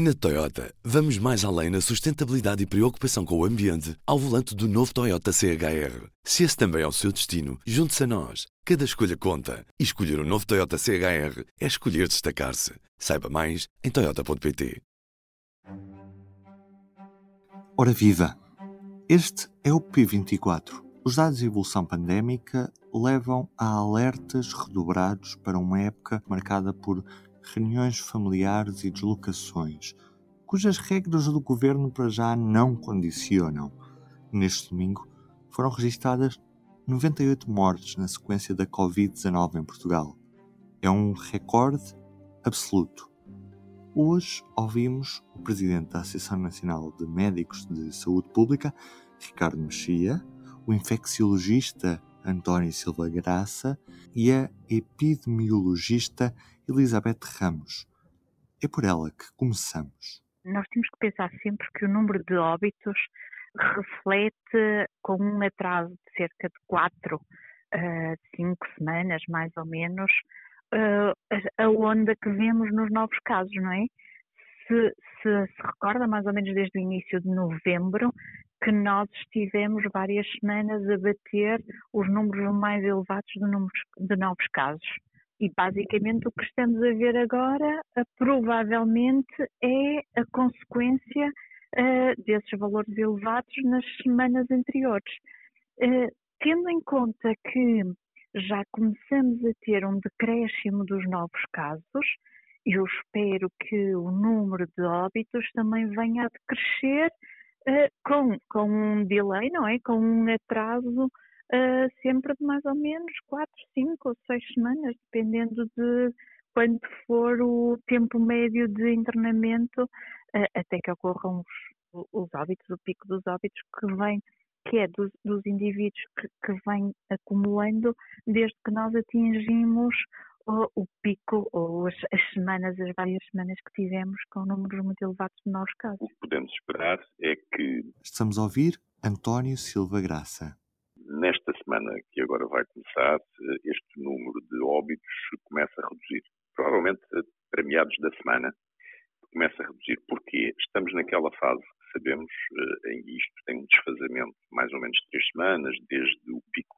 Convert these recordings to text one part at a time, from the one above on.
Na Toyota, vamos mais além na sustentabilidade e preocupação com o ambiente ao volante do novo Toyota CHR. Se esse também é o seu destino, junte-se a nós. Cada escolha conta. E escolher o um novo Toyota CHR é escolher destacar-se. Saiba mais em Toyota.pt. Ora viva! Este é o P24. Os dados de evolução pandémica levam a alertas redobrados para uma época marcada por reuniões familiares e deslocações, cujas regras do governo para já não condicionam. Neste domingo foram registadas 98 mortes na sequência da Covid-19 em Portugal. É um recorde absoluto. Hoje ouvimos o presidente da Associação Nacional de Médicos de Saúde Pública, Ricardo Mexia, o infecciologista António Silva Graça e a epidemiologista Elizabeth Ramos. É por ela que começamos. Nós temos que pensar sempre que o número de óbitos reflete com um atraso de cerca de quatro, uh, cinco semanas, mais ou menos, uh, a onda que vemos nos novos casos, não é? Se, se, se recorda, mais ou menos desde o início de novembro, que nós estivemos várias semanas a bater os números mais elevados de, números, de novos casos. E basicamente o que estamos a ver agora uh, provavelmente é a consequência uh, desses valores elevados nas semanas anteriores. Uh, tendo em conta que já começamos a ter um decréscimo dos novos casos, eu espero que o número de óbitos também venha a decrescer com, com um delay, não é? Com um atraso uh, sempre de mais ou menos 4, 5 ou 6 semanas, dependendo de quando for o tempo médio de internamento, uh, até que ocorram os, os óbitos, o pico dos óbitos que vem que é dos, dos indivíduos que, que vem acumulando desde que nós atingimos o, pico ou as, as, semanas, as várias semanas que tivemos com números muito elevados de novos casos. O que podemos esperar é que. Estamos a ouvir António Silva Graça nesta semana que agora vai começar, este número de óbitos começa a reduzir. Provavelmente para meados da semana começa a reduzir. Porquê? Estamos naquela fase que sabemos eh, em que isto tem um desfazamento mais ou menos de três semanas, desde o pico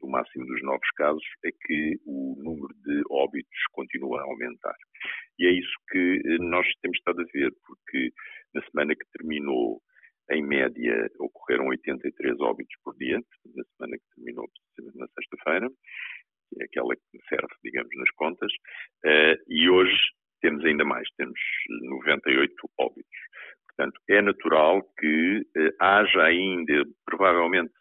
do máximo dos novos casos, é que o número de óbitos E é isso que eh, nós temos estado a ver, porque na semana que terminou em média, ocorreram 83 óbitos por dia, na semana que terminou, na sexta-feira, que é aquela que serve, digamos, nas contas, uh, e hoje temos ainda mais, temos 98 óbitos. Portanto, é natural que uh, haja ainda, provavelmente,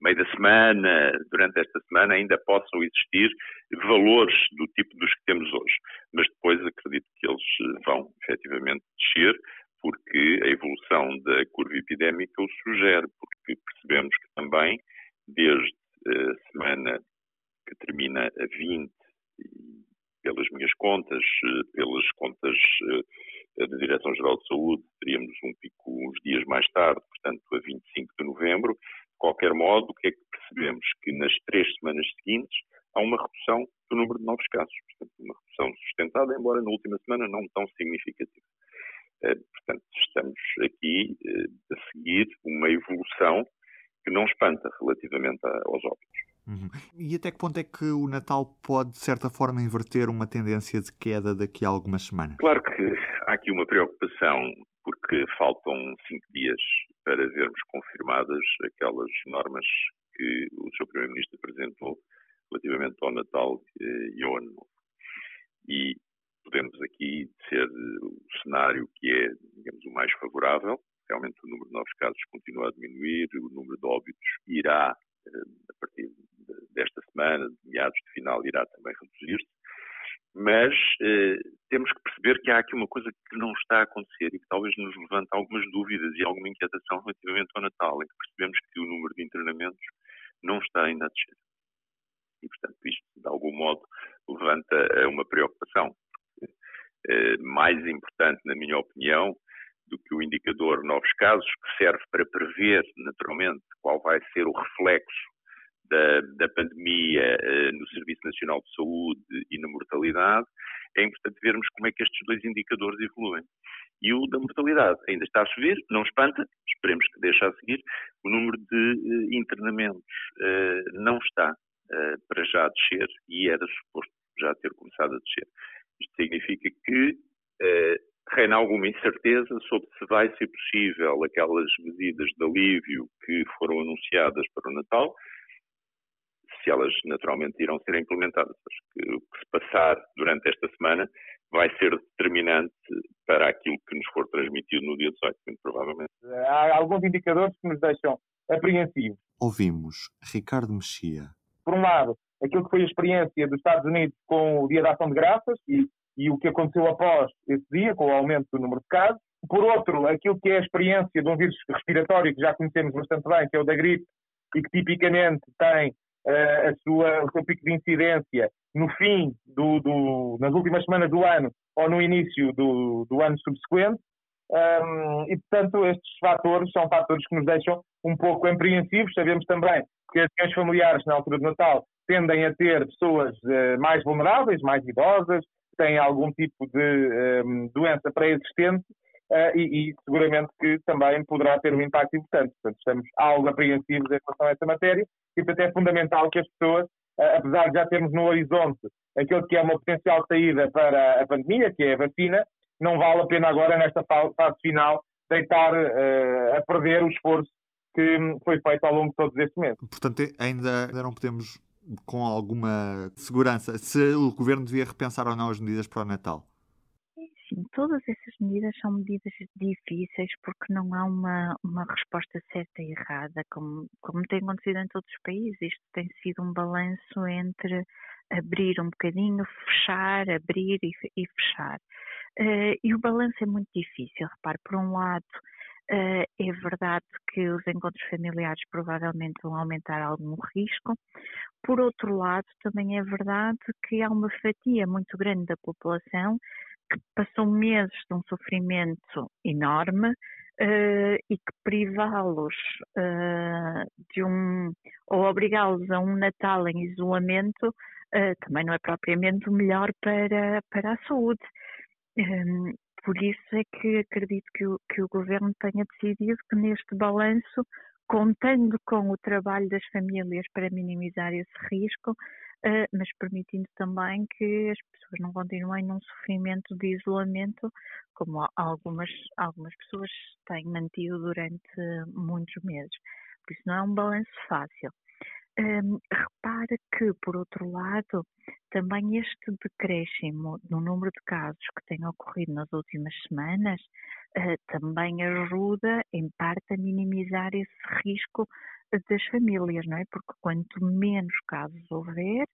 meio da semana, durante esta semana, ainda possam existir valores do tipo dos que temos hoje. Mas depois acredito que eles vão efetivamente descer, porque a evolução da curva epidémica o sugere, porque percebemos que também, desde a semana que termina a 20, pelas minhas contas, pelas contas eh, da Direção-Geral de Saúde, teríamos um pico uns dias mais tarde, portanto a 25 de novembro. De qualquer modo, o que é que percebemos? Que nas três semanas seguintes há uma redução do número de novos casos, portanto uma redução sustentada, embora na última semana não tão significativa. Eh, portanto, estamos aqui eh, a seguir uma evolução que não espanta relativamente aos óbitos. Uhum. E até que ponto é que o Natal pode, de certa forma, inverter uma tendência de queda daqui a algumas semanas? Claro que há aqui uma preocupação, porque faltam cinco dias para vermos confirmadas aquelas normas que o Sr. Primeiro-Ministro apresentou relativamente ao Natal eh, e ao Ano Novo. E podemos aqui ser o cenário que é, digamos, o mais favorável. Realmente o número de novos casos continua a diminuir, o número de óbitos irá, eh, a partir desta semana, de meados de final, irá também reduzir-se. Mas eh, temos que perceber que há aqui uma coisa que não está a acontecer e que talvez nos levante algumas dúvidas e alguma inquietação relativamente ao Natal, em que percebemos que o número de internamentos não está ainda a descer. E, portanto, isto, de algum modo, levanta eh, uma preocupação. Eh, mais importante, na minha opinião, do que o indicador novos casos, que serve para prever, naturalmente, qual vai ser o reflexo da, da pandemia eh, no Serviço Nacional de Saúde e na mortalidade, é importante vermos como é que estes dois indicadores evoluem. E o da mortalidade ainda está a subir, não espanta, esperemos que deixe a seguir. O número de uh, internamentos não está uh, para já descer e era suposto já ter começado a descer. Isto significa que reina alguma incerteza sobre se vai ser possível aquelas medidas de alívio que foram anunciadas para o Natal, se elas naturalmente irão ser implementadas. Acho que o que se passar durante esta semana vai ser determinante para aquilo que nos for transmitido no dia 18, muito provavelmente. Há alguns indicadores que nos deixam apreensivos. Ouvimos Ricardo Mexia. Por um lado, aquilo que foi a experiência dos Estados Unidos com o Dia da Ação de Graças e, e o que aconteceu após esse dia, com o aumento do número de casos. Por outro, aquilo que é a experiência de um vírus respiratório que já conhecemos bastante bem, que é o da gripe, e que tipicamente tem uh, a sua, o seu pico de incidência no fim, do, do, nas últimas semanas do ano ou no início do, do ano subsequente. Um, e, portanto, estes fatores são fatores que nos deixam um pouco apreensivos. Sabemos também que as reuniões familiares na altura do Natal tendem a ter pessoas uh, mais vulneráveis, mais idosas, têm algum tipo de um, doença pré-existente uh, e, e, seguramente que também poderá ter um impacto importante. Portanto, estamos algo apreensivos em relação a esta matéria e, portanto, é fundamental que as pessoas eh, apesar de já termos no horizonte aquilo que é uma potencial saída para a pandemia, que é a vacina, não vale a pena agora, nesta fase final, deitar uh, a perder o esforço que foi feito ao longo de todos estes meses. Portanto, ainda, ainda não podemos, com alguma segurança, se o Governo devia repensar ou não as medidas para o Natal. Sim, todas essas medidas são medidas difíceis porque não há uma, uma resposta certa e errada, como, como tem acontecido em todos os países. Isto tem sido um balanço entre abrir um bocadinho, fechar, abrir e, e fechar. Uh, e o balanço é muito difícil. Repare, por um lado, uh, é verdade que os encontros familiares provavelmente vão aumentar algum risco. Por outro lado, também é verdade que há uma fatia muito grande da população que passou meses de um sofrimento enorme uh, e que privá-los uh, de um, ou obrigá-los a um Natal em isolamento também não é propriamente o melhor para, para a saúde. Ehm, por isso é que acredito que o, que o Governo tenha decidido que neste balanço, contando com o trabalho das famílias para minimizar esse risco, uh, mas permitindo também que as pessoas não continuem num sofrimento de isolamento, como algumas, algumas pessoas têm mantido durante muitos meses. Por isso não é um balanço fácil. Um, repara que, por outro lado, também este decréscimo no número de casos que tem ocorrido nas últimas semanas uh, também ajuda, em parte, a minimizar esse risco das famílias, não é? Porque quanto menos casos houver,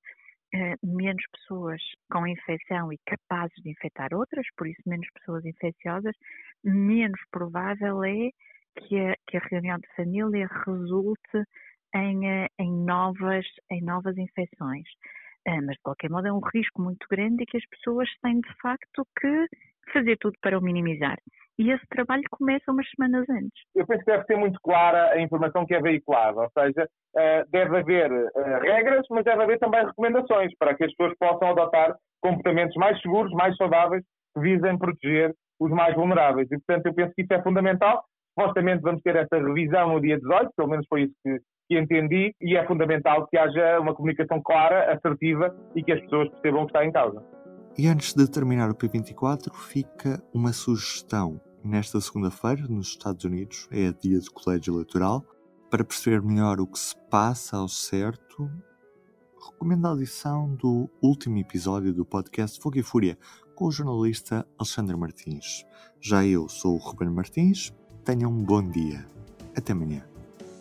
eh, menos pessoas com infecção e capazes de infectar outras, por isso menos pessoas infecciosas, menos provável é que a, que a reunião de família resulte em, eh, em, novas, em novas infecções. Eh, mas, de qualquer modo, é um risco muito grande e que as pessoas têm, de facto, que fazer tudo para o minimizar e esse trabalho começa umas semanas antes. Eu penso que deve ser muito clara a informação que é veiculada, ou seja, eh, deve haver regras, mas deve haver também recomendações para que as pessoas possam adotar comportamentos mais seguros, mais saudáveis, que visem proteger os mais vulneráveis. E, portanto, eu penso que isso é fundamental. Supostamente vamos ter essa revisão no dia 18, pelo menos foi isso que, que entendi, e é fundamental que haja uma comunicação clara, assertiva e que as pessoas percebam o que está em causa. E antes de terminar o P24, fica uma sugestão Nesta segunda-feira, nos Estados Unidos, é dia de colégio eleitoral. Para perceber melhor o que se passa ao certo, recomendo a audição do último episódio do podcast Fogo e Fúria com o jornalista Alexandre Martins. Já eu sou o Ruben Martins. Tenham um bom dia. Até amanhã.